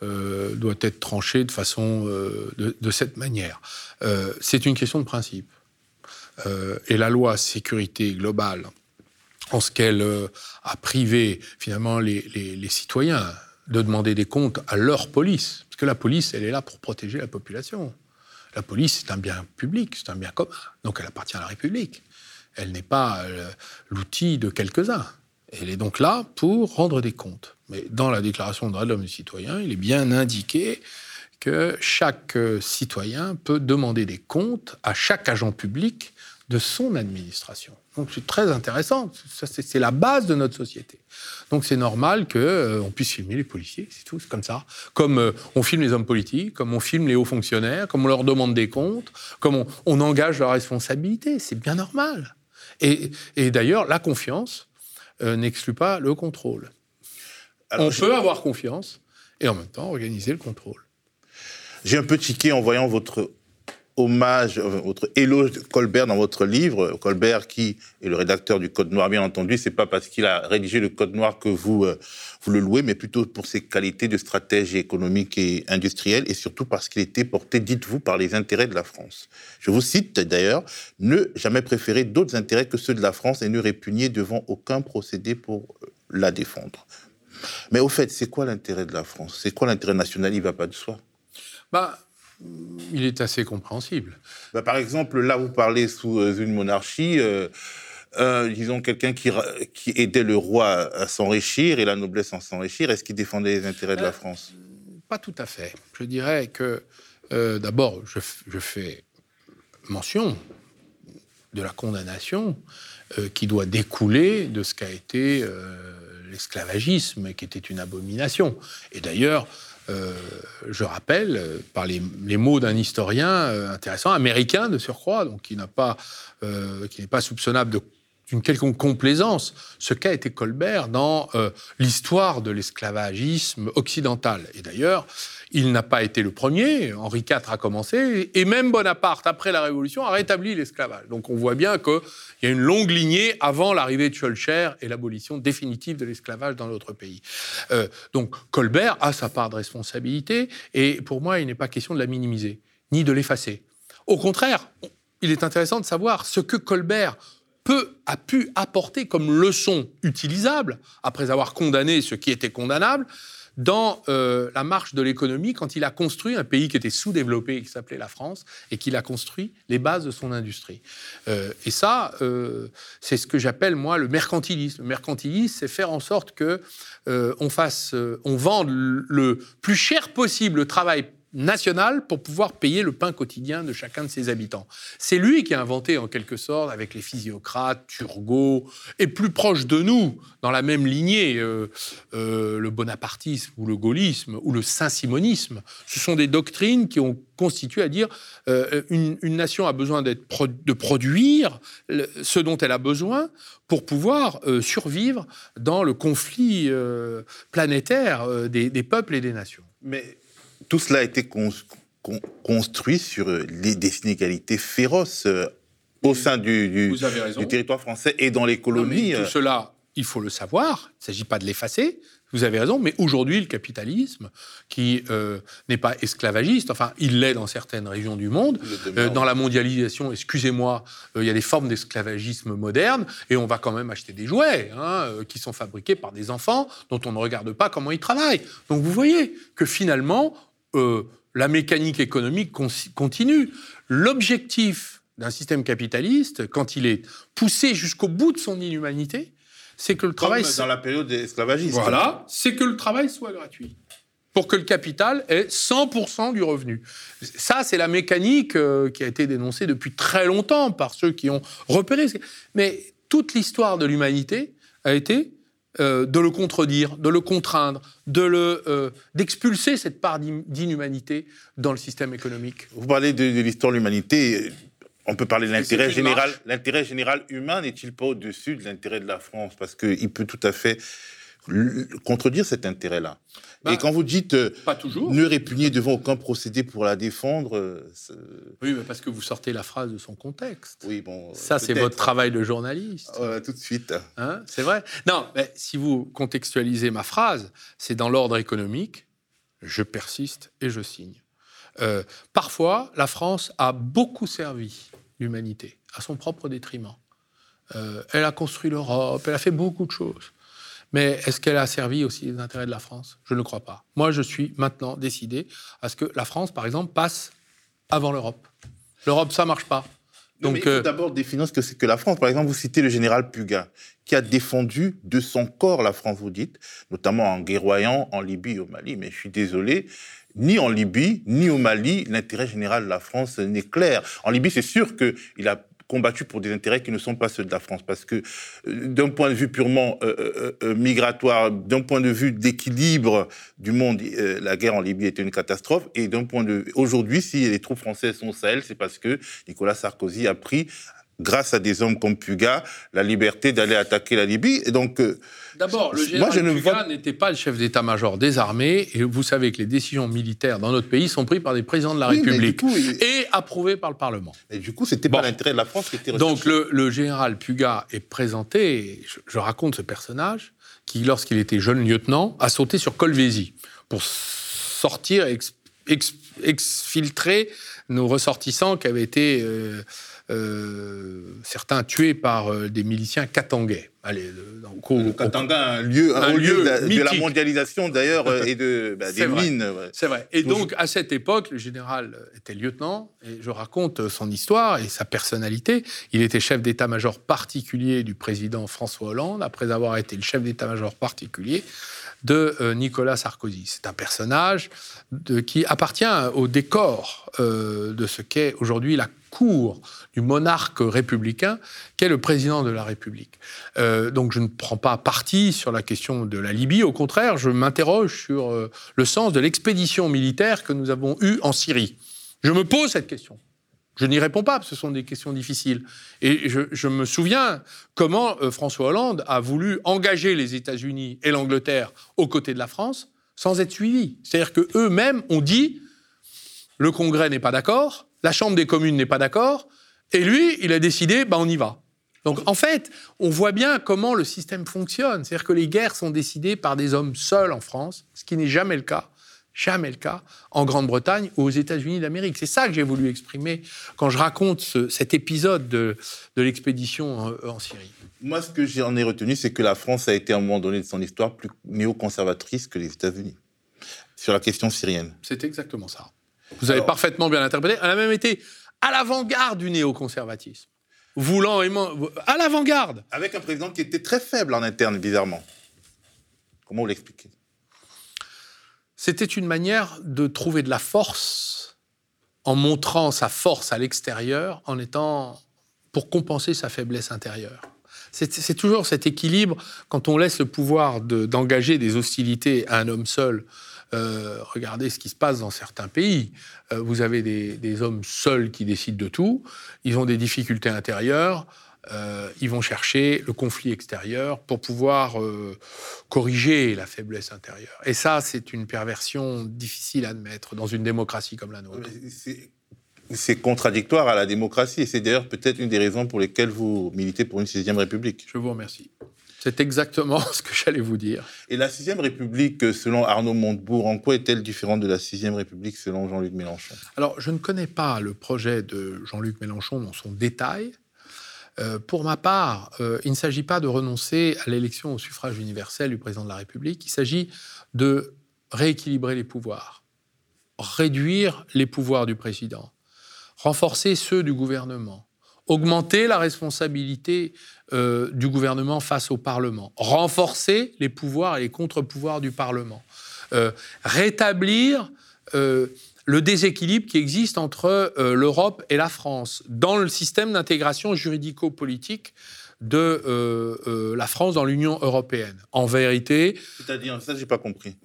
doit être tranchée de façon de cette manière. c'est une question de principe. Euh, et la loi sécurité globale, en ce qu'elle euh, a privé finalement les, citoyens de demander des comptes à leur police, parce que la police, elle est là pour protéger la population. La police, c'est un bien public, c'est un bien commun, donc elle appartient à la République. Elle n'est pas euh, l'outil de quelques-uns. Elle est donc là pour rendre des comptes. Mais dans la Déclaration des droits de l'homme et du citoyen, il est bien indiqué que chaque euh, citoyen peut demander des comptes à chaque agent public de son administration. Donc c'est très intéressant. C'est la base de notre société. Donc c'est normal qu'on euh, puisse filmer les policiers, c'est tout, c'est comme ça. Comme euh, on filme les hommes politiques, comme on filme les hauts fonctionnaires, comme on leur demande des comptes, comme on, engage leur responsabilité. C'est bien normal. Et, d'ailleurs, la confiance euh, n'exclut pas le contrôle. on peut avoir confiance et en même temps organiser le contrôle. J'ai un peu tiqué en voyant votre hommage, euh, votre éloge de Colbert dans votre livre. Colbert, qui est le rédacteur du Code Noir, bien entendu, c'est pas parce qu'il a rédigé le Code Noir que vous, euh, vous le louez, mais plutôt pour ses qualités de stratège économique et industriel, et surtout parce qu'il était porté, dites-vous, par les intérêts de la France. Je vous cite d'ailleurs, ne jamais préférer d'autres intérêts que ceux de la France et ne répugner devant aucun procédé pour euh, la défendre. Mais au fait, c'est quoi l'intérêt de la France? C'est quoi l'intérêt national? Il va pas de soi. Bah, il est assez compréhensible. Bah, par exemple, là, vous parlez sous euh, une monarchie. Euh, euh, disons, quelqu'un qui, qui, aidait le roi à s'enrichir et la noblesse à s'enrichir, est-ce qu'il défendait les intérêts de la France? Pas tout à fait. Je dirais que, d'abord, je, je, fais mention de la condamnation qui doit découler de ce qu'a été l'esclavagisme, qui était une abomination. Et d'ailleurs, euh, je rappelle, euh, par les, mots d'un historien euh, intéressant, américain de surcroît, donc qui qui n'est pas soupçonnable d'une quelconque complaisance, ce qu'a été Colbert dans l'histoire de l'esclavagisme occidental. Et d'ailleurs, il n'a pas été le premier. Henri IV a commencé, et même Bonaparte, après la Révolution, a rétabli l'esclavage. Donc on voit bien qu'il y a une longue lignée avant l'arrivée de Schulcher et l'abolition définitive de l'esclavage dans notre pays. Euh, donc Colbert a sa part de responsabilité, et pour moi, il n'est pas question de la minimiser, ni de l'effacer. Au contraire, il est intéressant de savoir ce que Colbert peut, a pu apporter comme leçon utilisable, après avoir condamné ce qui était condamnable, dans euh, la marche de l'économie quand il a construit un pays qui était sous-développé, qui s'appelait la France, et qu'il a construit les bases de son industrie. Euh, et ça, euh, c'est ce que j'appelle moi le mercantilisme. Le mercantilisme, c'est faire en sorte que on fasse, on vende le plus cher possible le travail national pour pouvoir payer le pain quotidien de chacun de ses habitants. C'est lui qui a inventé en quelque sorte, avec les physiocrates, Turgot, et plus proche de nous, dans la même lignée, euh, euh, le bonapartisme ou le gaullisme ou le saint-simonisme. Ce sont des doctrines qui ont constitué à dire euh, une, nation a besoin de produire ce dont elle a besoin pour pouvoir survivre dans le conflit planétaire des, des peuples et des nations. Mais tout cela a été construit sur euh, les, des inégalités féroces euh, au sein du, territoire français et dans les colonies. tout euh. cela, il faut le savoir. Il ne s'agit pas de l'effacer. Vous avez raison, mais aujourd'hui, le capitalisme, qui n'est pas esclavagiste, enfin, il l'est dans certaines régions du monde. dans la mondialisation, excusez-moi, il y a des formes d'esclavagisme moderne, et on va quand même acheter des jouets hein, qui sont fabriqués par des enfants dont on ne regarde pas comment ils travaillent. Donc vous voyez que finalement, euh, la mécanique économique continue. L'objectif d'un système capitaliste, quand il est poussé jusqu'au bout de son inhumanité, c'est que le travail... dans la période esclavagiste. Voilà, c'est que le travail soit gratuit pour que le capital ait 100% du revenu. Ça, c'est la mécanique euh, qui a été dénoncée depuis très longtemps par ceux qui ont repéré. Mais toute l'histoire de l'humanité a été euh, de le contredire, de le contraindre, de le euh, d'expulser cette part d'inhumanité dans le système économique. Vous parlez de, l'histoire de l'humanité. On peut parler de l'intérêt général. L'intérêt général humain n'est-il pas au-dessus de l'intérêt de la France? Parce qu'il peut tout à fait contredire cet intérêt-là. et bah, quand vous dites euh, pas toujours. ne répugner devant aucun procédé pour la défendre. Euh, oui, mais parce que vous sortez la phrase de son contexte. Oui, bon. Ça, c'est votre travail de journaliste. tout de suite. Hein, c'est vrai. Non, mais si vous contextualisez ma phrase, c'est dans l'ordre économique. Je persiste et je signe. Euh, parfois, la France a beaucoup servi l'humanité à son propre détriment. elle a construit l'Europe, elle a fait beaucoup de choses. Mais est-ce qu'elle a servi aussi les intérêts de la France? Je ne crois pas. Moi, je suis maintenant décidé à ce que la France, par exemple, passe avant l'Europe. L'Europe, ça marche pas. Donc, faut d'abord définir ce que c'est que la France. Par exemple, vous citez le général Puga, qui a défendu de son corps la France, vous dites, notamment en guerroyant en Libye au Mali. Mais je suis désolé, ni en Libye, ni au Mali, l'intérêt général de la France n'est clair. En Libye, c'est sûr qu'il a combattu pour des intérêts qui ne sont pas ceux de la France. Parce que euh, d'un point de vue purement euh, euh, migratoire, d'un point de vue d'équilibre du monde, la guerre en Libye était une catastrophe. Et d'un point de vue... Aujourd'hui, si les troupes françaises sont au Sahel, c'est parce que Nicolas Sarkozy a pris grâce à des hommes comme Puga, la liberté d'aller attaquer la Libye. Et donc, euh, D'abord, le général Puga n'était pas le chef d'état-major des armées, et vous savez que les décisions militaires dans notre pays sont prises par des présidents de la République et approuvées par le Parlement. Et du coup, c'était pas l'intérêt de la France qui était Donc, le, général Puga est présenté, je, raconte ce personnage, qui, lorsqu'il était jeune lieutenant, a sauté sur Colvézi pour sortir, exfiltrer nos ressortissants qui avaient été... Euh, certains tués par euh, des miliciens katangais. Allez, Katanga, un lieu, un, lieu, de, la mondialisation d'ailleurs euh, et de, *laughs* bah, des mines. C'est vrai. Et donc, à cette époque, le général était lieutenant, et je raconte son histoire et sa personnalité. Il était chef d'état-major particulier du président François Hollande, après avoir été le chef d'état-major particulier de Nicolas Sarkozy. C'est un personnage de, qui appartient au décor de ce qu'est aujourd'hui la cour du monarque républicain qu'est le président de la République. Euh, donc je ne prends pas parti sur la question de la Libye, au contraire, je m'interroge sur euh, le sens de l'expédition militaire que nous avons eue en Syrie. Je me pose cette question. Je n'y réponds pas, parce que ce sont des questions difficiles. Et je, me souviens comment euh, François Hollande a voulu engager les États-Unis et l'Angleterre aux côtés de la France sans être suivi. C'est-à-dire qu'eux-mêmes ont dit le Congrès n'est pas d'accord, la Chambre des communes n'est pas d'accord, et lui, il a décidé, bah, on y va. Donc en fait, on voit bien comment le système fonctionne. C'est-à-dire que les guerres sont décidées par des hommes seuls en France, ce qui n'est jamais le cas, jamais le cas en Grande-Bretagne ou aux États-Unis d'Amérique. C'est ça que j'ai voulu exprimer quand je raconte cet épisode de, l'expédition en, Syrie. Moi, ce que j'en ai retenu, c'est que la France a été à un moment donné de son histoire plus néoconservatrice que les États-Unis sur la question syrienne. C'est exactement ça. Vous avez parfaitement bien interprété. Elle a même été à l'avant-garde du néoconservatisme. Voulant à l'avant-garde. Avec un président qui était très faible en interne, bizarrement. Comment vous l'expliquez? C'était une manière de trouver de la force en montrant sa force à l'extérieur, en étant pour compenser sa faiblesse intérieure. C'est toujours cet équilibre quand on laisse le pouvoir d'engager des hostilités à un homme seul euh, regardez ce qui se passe dans certains pays. Euh, vous avez des, hommes seuls qui décident de tout. Ils ont des difficultés intérieures. Euh, ils vont chercher le conflit extérieur pour pouvoir corriger la faiblesse intérieure. Et ça, c'est une perversion difficile à admettre dans une démocratie comme la nôtre. C'est contradictoire à la démocratie et c'est d'ailleurs peut-être une des raisons pour lesquelles vous militez pour une sixième République. Je vous remercie. C'est exactement *laughs* ce que j'allais vous dire. Et la Sixième République, selon Arnaud Montebourg, en quoi est-elle différente de la Sixième République selon Jean-Luc Mélenchon? Alors, je ne connais pas le projet de Jean-Luc Mélenchon dans son détail. Euh, pour ma part, euh, il ne s'agit pas de renoncer à l'élection au suffrage universel du président de la République. Il s'agit de rééquilibrer les pouvoirs, réduire les pouvoirs du président, renforcer ceux du gouvernement, augmenter la responsabilité euh, du gouvernement face au Parlement, renforcer les pouvoirs et les contre-pouvoirs du Parlement, euh, rétablir euh, le déséquilibre qui existe entre l'Europe et la France dans le système d'intégration juridico-politique de la France dans l'Union européenne. En vérité... C'est-à-dire, ça, j'ai pas compris.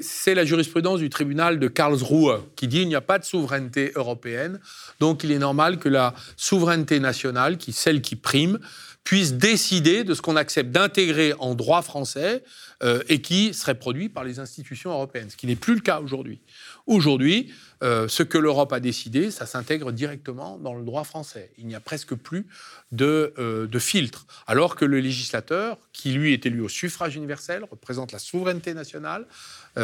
c'est la jurisprudence du tribunal de Karlsruhe qui dit qu'il n'y a pas de souveraineté européenne, donc il est normal que la souveraineté nationale, qui celle qui prime, puisse décider de ce qu'on accepte d'intégrer en droit français euh, et qui serait produit par les institutions européennes, ce qui n'est plus le cas aujourd'hui. Aujourd'hui, euh, ce que l'Europe a décidé, ça s'intègre directement dans le droit français. Il n'y a presque plus de, euh, filtre. Alors que le législateur, qui lui est élu au suffrage universel, représente la souveraineté nationale,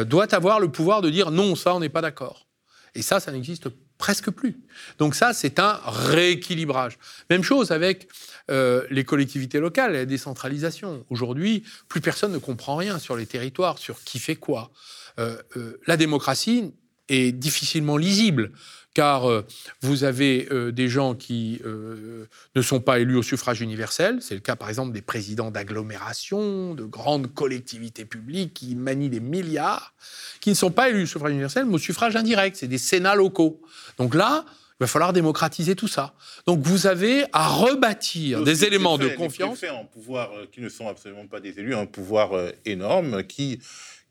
doit avoir le pouvoir de dire non, ça, on n'est pas d'accord. Et ça, ça n'existe presque plus. Donc ça, c'est un rééquilibrage. Même chose avec euh, les collectivités locales, la décentralisation. Aujourd'hui, plus personne ne comprend rien sur les territoires, sur qui fait quoi. Euh, euh, la démocratie est difficilement lisible. car euh, vous avez euh, des gens qui euh, ne sont pas élus au suffrage universel. C'est le cas, par exemple, des présidents d'agglomération, de grandes collectivités publiques qui manient des milliards, qui ne sont pas élus au suffrage universel, mais au suffrage indirect. C'est des sénats locaux. Donc là, il va falloir démocratiser tout ça. Donc vous avez à rebâtir des éléments de confiance. Les en pouvoir qui ne sont absolument pas des élus, un pouvoir énorme qui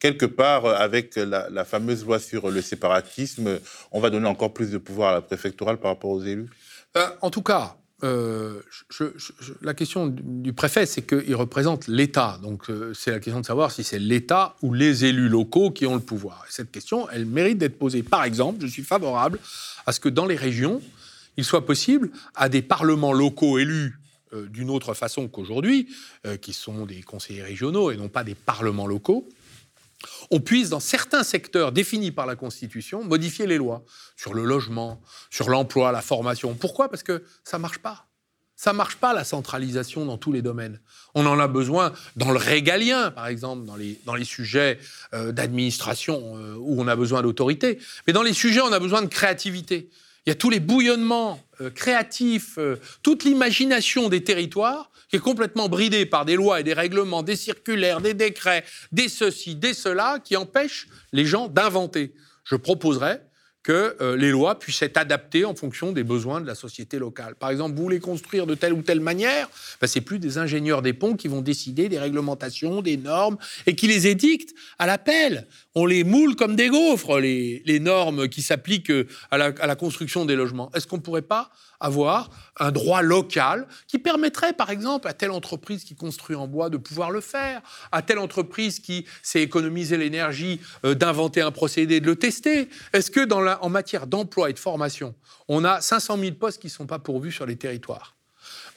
quelque part, euh, avec la, fameuse loi sur le séparatisme, on va donner encore plus de pouvoir à la préfectorale par rapport aux élus? Euh, En tout cas, euh, la question du préfet, c'est qu'il représente l'État. Donc, c'est la question de savoir si c'est l'État ou les élus locaux qui ont le pouvoir. Et cette question, elle mérite d'être posée. Par exemple, je suis favorable à ce que dans les régions, il soit possible à des parlements locaux élus d'une autre façon qu'aujourd'hui, qui sont des conseillers régionaux et non pas des parlements locaux, on puisse, dans certains secteurs définis par la Constitution, modifier les lois sur le logement, sur l'emploi, la formation. Pourquoi? Parce que ça ne marche pas. Ça ne marche pas la centralisation dans tous les domaines. On en a besoin dans le régalien, par exemple, dans les, dans les sujets euh, d'administration euh, où on a besoin d'autorité. Mais dans les sujets, on a besoin de créativité. Il y a tous les bouillonnements euh, créatifs, toute l'imagination des territoires qui est complètement bridé par des lois et des règlements, des circulaires, des décrets, des ceci, des cela, qui empêchent les gens d'inventer. Je proposerais que euh, les lois puissent être adaptées en fonction des besoins de la société locale. Par exemple, vous voulez construire de telle ou telle manière, ben, c'est plus des ingénieurs des ponts qui vont décider des réglementations, des normes, et qui les édictent à l'appel. On les moule comme des gaufres, les, normes qui s'appliquent à la, à la construction des logements. Est-ce qu'on ne pourrait pas avoir un droit local qui permettrait, par exemple, à telle entreprise qui construit en bois de pouvoir le faire, à telle entreprise qui sait économiser l'énergie euh, d'inventer un procédé, de le tester? Est-ce que dans en matière d'emploi et de formation, on a 500 000 postes qui ne sont pas pourvus sur les territoires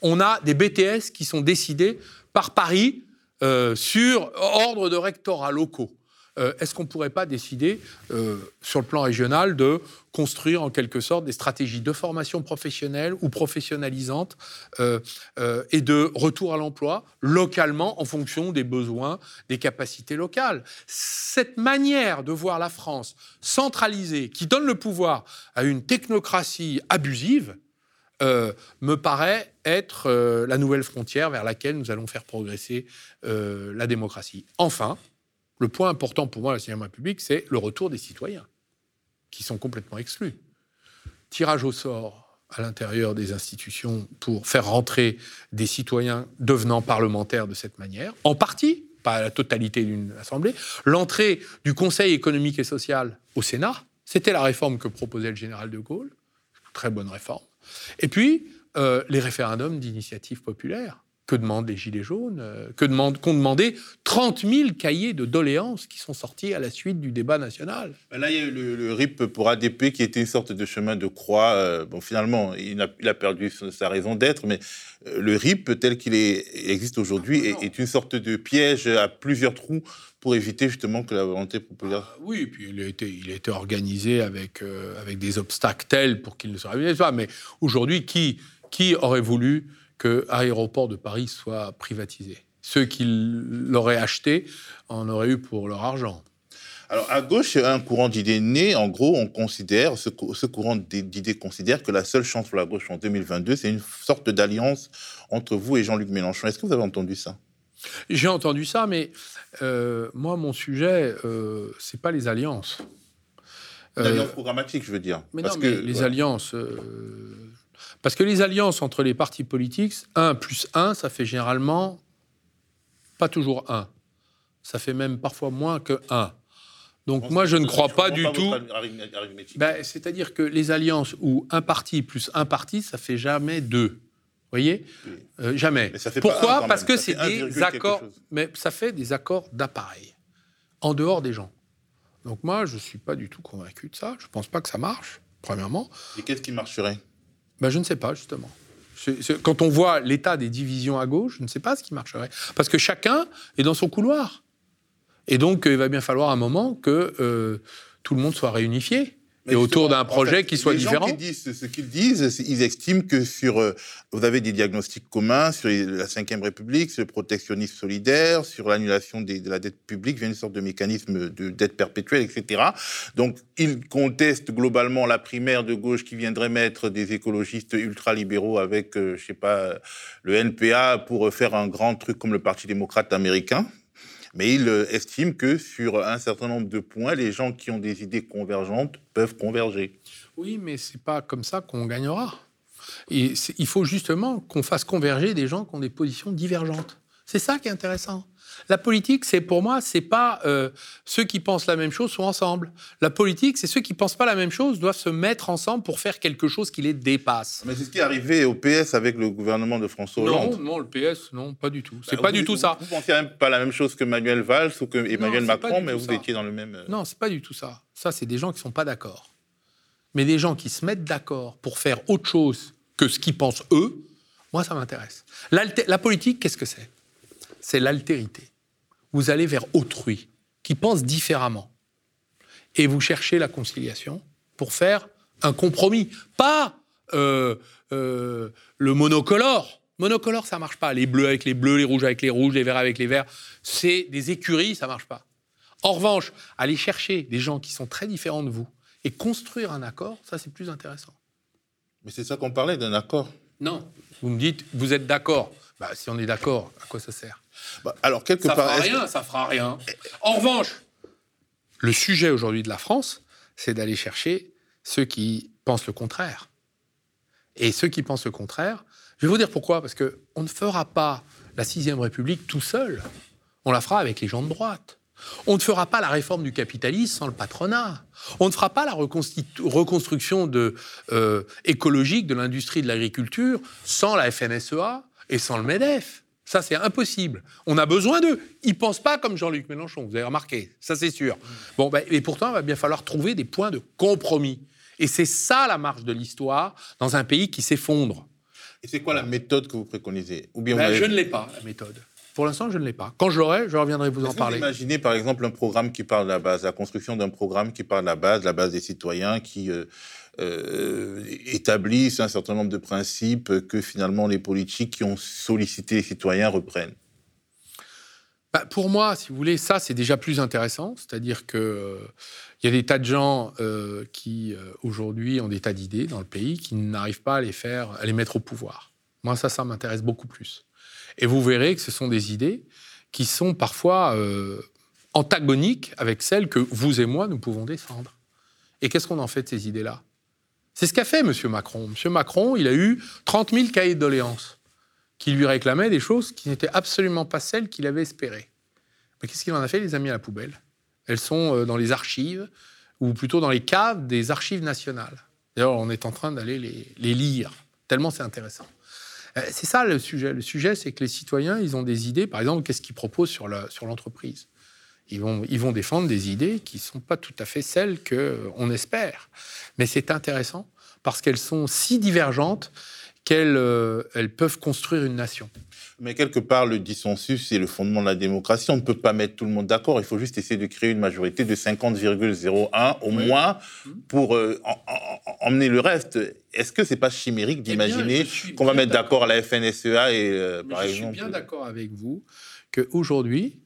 On a des BTS qui sont décidés par Paris euh, sur ordre de rectorats locaux. Euh, est-ce qu'on ne pourrait pas décider, euh, sur le plan régional, de construire en quelque sorte des stratégies de formation professionnelle ou professionnalisante euh, et de retour à l'emploi localement en fonction des besoins, des capacités locales? Cette manière de voir la France centralisée, qui donne le pouvoir à une technocratie abusive, me paraît être la nouvelle frontière vers laquelle nous allons faire progresser la démocratie. Enfin, le point important pour moi la cinéma public, c'est le retour des citoyens, qui sont complètement exclus. Tirage au sort à l'intérieur des institutions pour faire rentrer des citoyens devenant parlementaires de cette manière, en partie, pas la totalité d'une assemblée. L'entrée du Conseil économique et social au Sénat, c'était la réforme que proposait le général de Gaulle, très bonne réforme. Et puis, euh, les référendums d'initiative populaire que demandent les Gilets jaunes euh, Que demande, qu'ont demandé 30 000 cahiers de doléances qui sont sortis à la suite du débat national ben Là, il y a eu le, RIP pour ADP qui était une sorte de chemin de croix. Euh, bon, finalement, il a, perdu sa raison d'être, mais euh, le RIP tel qu'il existe aujourd'hui ah, est, une sorte de piège à plusieurs trous pour éviter justement que la volonté populaire. Ah, oui, et puis il a été, il a été organisé avec, avec des obstacles tels pour qu'il ne se réalise pas. Mais aujourd'hui, qui, qui aurait voulu que l'aéroport de Paris soit privatisé. Ceux qui l'auraient acheté en auraient eu pour leur argent. Alors, à gauche, un courant d'idées né. En gros, on considère, ce, courant d'idées considère que la seule chance pour la gauche en 2022, c'est une sorte d'alliance entre vous et Jean-Luc Mélenchon. Est-ce que vous avez entendu ça? J'ai entendu ça, mais euh, moi, mon sujet, euh, c'est pas les alliances. L'alliance euh, programmatique, je veux dire. Mais Parce non, que, les alliances, euh, parce que les alliances entre les partis politiques, 1 plus 1, ça fait généralement pas toujours 1. Ça fait même parfois moins que 1. Donc moi, je ne crois pas, du tout. Ben, c'est-à-dire que les alliances où un parti plus un parti, ça fait jamais deux. Vous voyez? Euh, Jamais. Pourquoi? Parce que c'est des accords. Mais ça fait des accords d'appareil en dehors des gens. Donc moi, je ne suis pas du tout convaincu de ça. Je ne pense pas que ça marche, premièrement. Et qu'est-ce qui marcherait? Ben, Je ne sais pas, justement. Quand on voit l'état des divisions à gauche, je ne sais pas ce qui marcherait. Parce que chacun est dans son couloir. Et donc, il va bien falloir un moment que euh, tout le monde soit réunifié et autour d'un projet qui soit les différent. Gens qui disent ce qu'ils disent, ils estiment que sur, euh, vous avez des diagnostics communs sur la Ve République, sur le protectionnisme solidaire, sur l'annulation de la dette publique, via une sorte de mécanisme de dette perpétuelle, etc. Donc, ils contestent globalement la primaire de gauche qui viendrait mettre des écologistes ultra-libéraux avec, euh, je sais pas, le NPA pour faire un grand truc comme le Parti démocrate américain. Mais il euh, estime que sur un certain nombre de points, les gens qui ont des idées convergentes peuvent converger. Oui, mais c'est pas comme ça qu'on gagnera. Il faut justement qu'on fasse converger des gens qui ont des positions divergentes. C'est ça qui est intéressant. La politique, c'est pour moi, c'est pas euh, ceux qui pensent la même chose sont ensemble. La politique, c'est ceux qui pensent pas la même chose doivent se mettre ensemble pour faire quelque chose qui les dépasse. Mais c'est ce qui est arrivé au PS avec le gouvernement de François Hollande. Non, non, le PS, non, pas du tout. C'est bah, pas du tout ça. Vous pensiez même pas la même chose que Manuel Valls ou que Emmanuel Macron, mais vous étiez dans le même. Euh, non, c'est pas du tout ça. Ça, c'est des gens qui sont pas d'accord. Mais des gens qui se mettent d'accord pour faire autre chose que ce qu'ils pensent eux, moi, ça m'intéresse. La politique, qu'est-ce que c'est? C'est l'altérité vous allez vers autrui, qui pense différemment. Et vous cherchez la conciliation pour faire un compromis. Pas euh, euh, le monocolore. Monocolore, ça marche pas. Les bleus avec les bleus, les rouges avec les rouges, les verts avec les verts. C'est des écuries, ça marche pas. En revanche, aller chercher des gens qui sont très différents de vous et construire un accord, ça c'est plus intéressant. Mais c'est ça qu'on parlait d'un accord. Non. Vous me dites, vous êtes d'accord. Bah, si on est d'accord, à quoi ça sert? Bah, alors, quelque ça part. Fera rien, ça fera rien. En revanche, le sujet aujourd'hui de la France, c'est d'aller chercher ceux qui pensent le contraire. Et ceux qui pensent le contraire, je vais vous dire pourquoi. Parce qu'on ne fera pas la Sixième République tout seul. On la fera avec les gens de droite. On ne fera pas la réforme du capitalisme sans le patronat. On ne fera pas la reconstruction de, euh, écologique de l'industrie de l'agriculture sans la FNSEA et sans le MEDEF. Ça, c'est impossible. On a besoin d'eux. Ils ne pensent pas comme Jean-Luc Mélenchon, vous avez remarqué. Ça, c'est sûr. Bon, ben, et pourtant, il va bien falloir trouver des points de compromis. Et c'est ça la marche de l'histoire dans un pays qui s'effondre. Et c'est quoi la méthode que vous préconisez? Ou bien ben, Je ne l'ai pas, la méthode. Pour l'instant, je ne l'ai pas. Quand je l'aurai, je reviendrai vous en parler. Vous imaginez, par exemple, un programme qui parle de la base, la construction d'un programme qui parle de la base, la base des citoyens, qui euh, euh, établissent un certain nombre de principes que finalement les politiques qui ont sollicité les citoyens reprennent bah, Pour moi, si vous voulez, ça c'est déjà plus intéressant. C'est-à-dire qu'il euh, y a des tas de gens euh, qui aujourd'hui ont des tas d'idées dans le pays qui n'arrivent pas à les faire, à les mettre au pouvoir. Moi, ça, ça m'intéresse beaucoup plus. Et vous verrez que ce sont des idées qui sont parfois antagoniques avec celles que vous et moi nous pouvons défendre. Et qu'est-ce qu'on en fait de ces idées-là? C'est ce qu'a fait M. Macron. M. Macron, il a eu 30 000 cahiers de doléances qui lui réclamaient des choses qui n'étaient absolument pas celles qu'il avait espérées. Mais qu'est-ce qu'il en a fait Il les a mis à la poubelle? Elles sont euh, dans les archives, ou plutôt dans les caves des archives nationales. D'ailleurs, on est en train d'aller les, lire, tellement c'est intéressant. Euh, c'est ça le sujet. Le sujet, c'est que les citoyens, ils ont des idées. Par exemple, qu'est-ce qu'ils proposent sur l'entreprise? Ils vont, ils vont défendre des idées qui ne sont pas tout à fait celles qu'on espère. Mais c'est intéressant parce qu'elles sont si divergentes qu'elles euh, elles peuvent construire une nation. Mais quelque part, le dissensus, c'est le fondement de la démocratie. On ne peut pas mettre tout le monde d'accord. Il faut juste essayer de créer une majorité de 50,01 au moins pour euh, emmener le reste. Est-ce que c'est pas chimérique eh d'imaginer qu'on va mettre d'accord à la FNSEA et euh, par je exemple Je suis bien d'accord avec vous qu'aujourd'hui,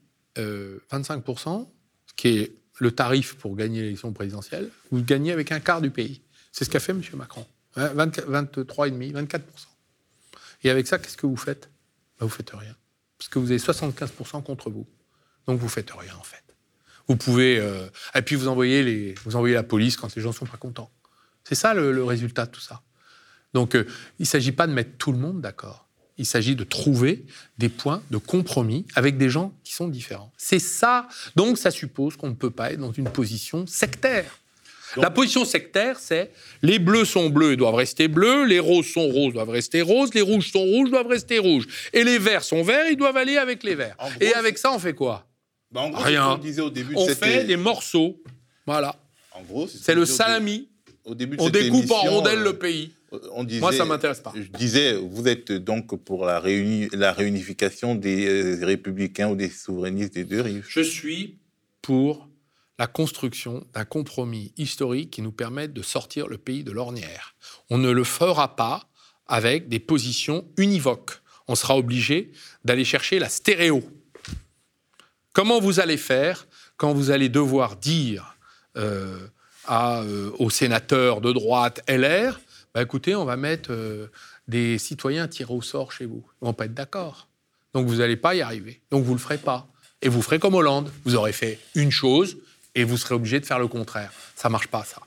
25%, ce qui est le tarif pour gagner l'élection présidentielle, vous gagnez avec un quart du pays. C'est ce qu'a fait M. Macron. 23,5, 24%. Et avec ça, qu'est-ce que vous faites? Bah, Vous faites rien. Parce que vous avez 75% contre vous. Donc vous faites rien, en fait. Vous pouvez... Euh, et puis vous envoyez, les, vous envoyez la police quand les gens ne sont pas contents. C'est ça le, résultat de tout ça. Donc euh, il ne s'agit pas de mettre tout le monde d'accord. Il s'agit de trouver des points de compromis avec des gens qui sont différents. C'est ça. Donc, ça suppose qu'on ne peut pas être dans une position sectaire. la position sectaire, c'est les bleus sont bleus et doivent rester bleus, les roses sont roses, doivent rester roses, les rouges sont rouges, doivent rester rouges. Et les verts sont verts, ils doivent aller avec les verts. et avec ça, on fait quoi? bah, Rien. On, au début on fait des morceaux. Voilà. En gros, c'est le salami. Au début de on découpe en rondelles le pays. Moi, ça m'intéresse pas. Je disais, vous êtes donc pour la, la réunification des euh, républicains ou des souverainistes des deux rives. Je suis pour la construction d'un compromis historique qui nous permette de sortir le pays de l'ornière. On ne le fera pas avec des positions univoques. On sera obligé d'aller chercher la stéréo. Comment vous allez faire quand vous allez devoir dire euh, euh, aux sénateurs de droite LR, bah, écoutez, on va mettre euh, des citoyens tirés au sort chez vous. Ils vont pas être d'accord. Donc vous n'allez pas y arriver. Donc vous ne le ferez pas. Et vous ferez comme Hollande. Vous aurez fait une chose et vous serez obligé de faire le contraire. Ça marche pas, ça.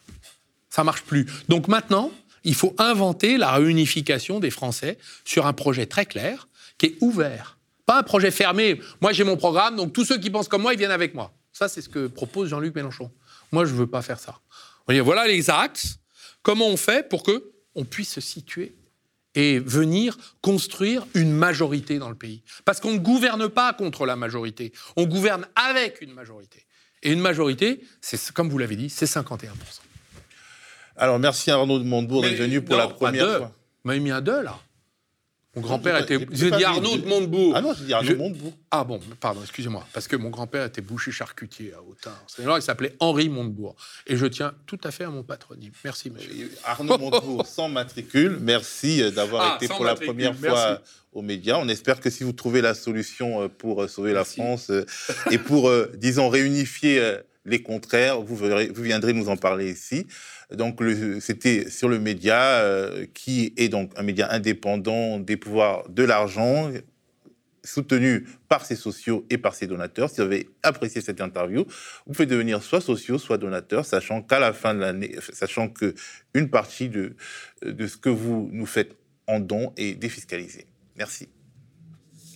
Ça marche plus. Donc maintenant, il faut inventer la réunification des Français sur un projet très clair qui est ouvert. Pas un projet fermé. Moi, j'ai mon programme, donc tous ceux qui pensent comme moi, ils viennent avec moi. Ça, c'est ce que propose Jean-Luc Mélenchon. Moi, je ne veux pas faire ça. Voilà les axes. Comment on fait pour que on puisse se situer et venir construire une majorité dans le pays Parce qu'on ne gouverne pas contre la majorité, on gouverne avec une majorité. Et une majorité, c'est comme vous l'avez dit, c'est 51%. Alors merci Arnaud de Montebourg d'être venu pour la première fois. Vous m'avez mis un 2 là. Mon grand-père était. J'ai dit Arnaud de Montebourg. Ah non, j'ai dit Arnaud de Montebourg. Ah bon, pardon, excusez-moi. Parce que mon grand-père était boucher charcutier à Autun. Il s'appelait Henri Montebourg. Et je tiens tout à fait à mon patronyme. Merci, monsieur. Arnaud Montebourg, sans matricule. Merci euh, d'avoir ah, été pour la première fois aux médias. On espère que si vous trouvez la solution euh, pour euh, sauver la France et pour, disons, réunifier les contraires, vous viendrez nous en parler ici. Donc, c'était sur le média, euh, qui est donc un média indépendant des pouvoirs de l'argent, soutenu par ses sociaux et par ses donateurs. Si vous avez apprécié cette interview, vous pouvez devenir soit sociaux, soit donateurs, sachant qu'à la fin de l'année, sachant que une partie de, de ce que vous nous faites en don est défiscalisée. Merci.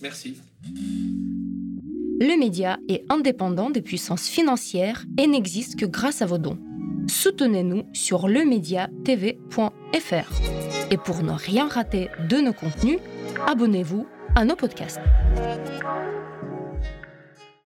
Merci. Le média est indépendant des puissances financières et n'existe que grâce à vos dons soutenez-nous sur lemediatv.fr. Et pour ne rien rater de nos contenus, abonnez-vous à nos podcasts.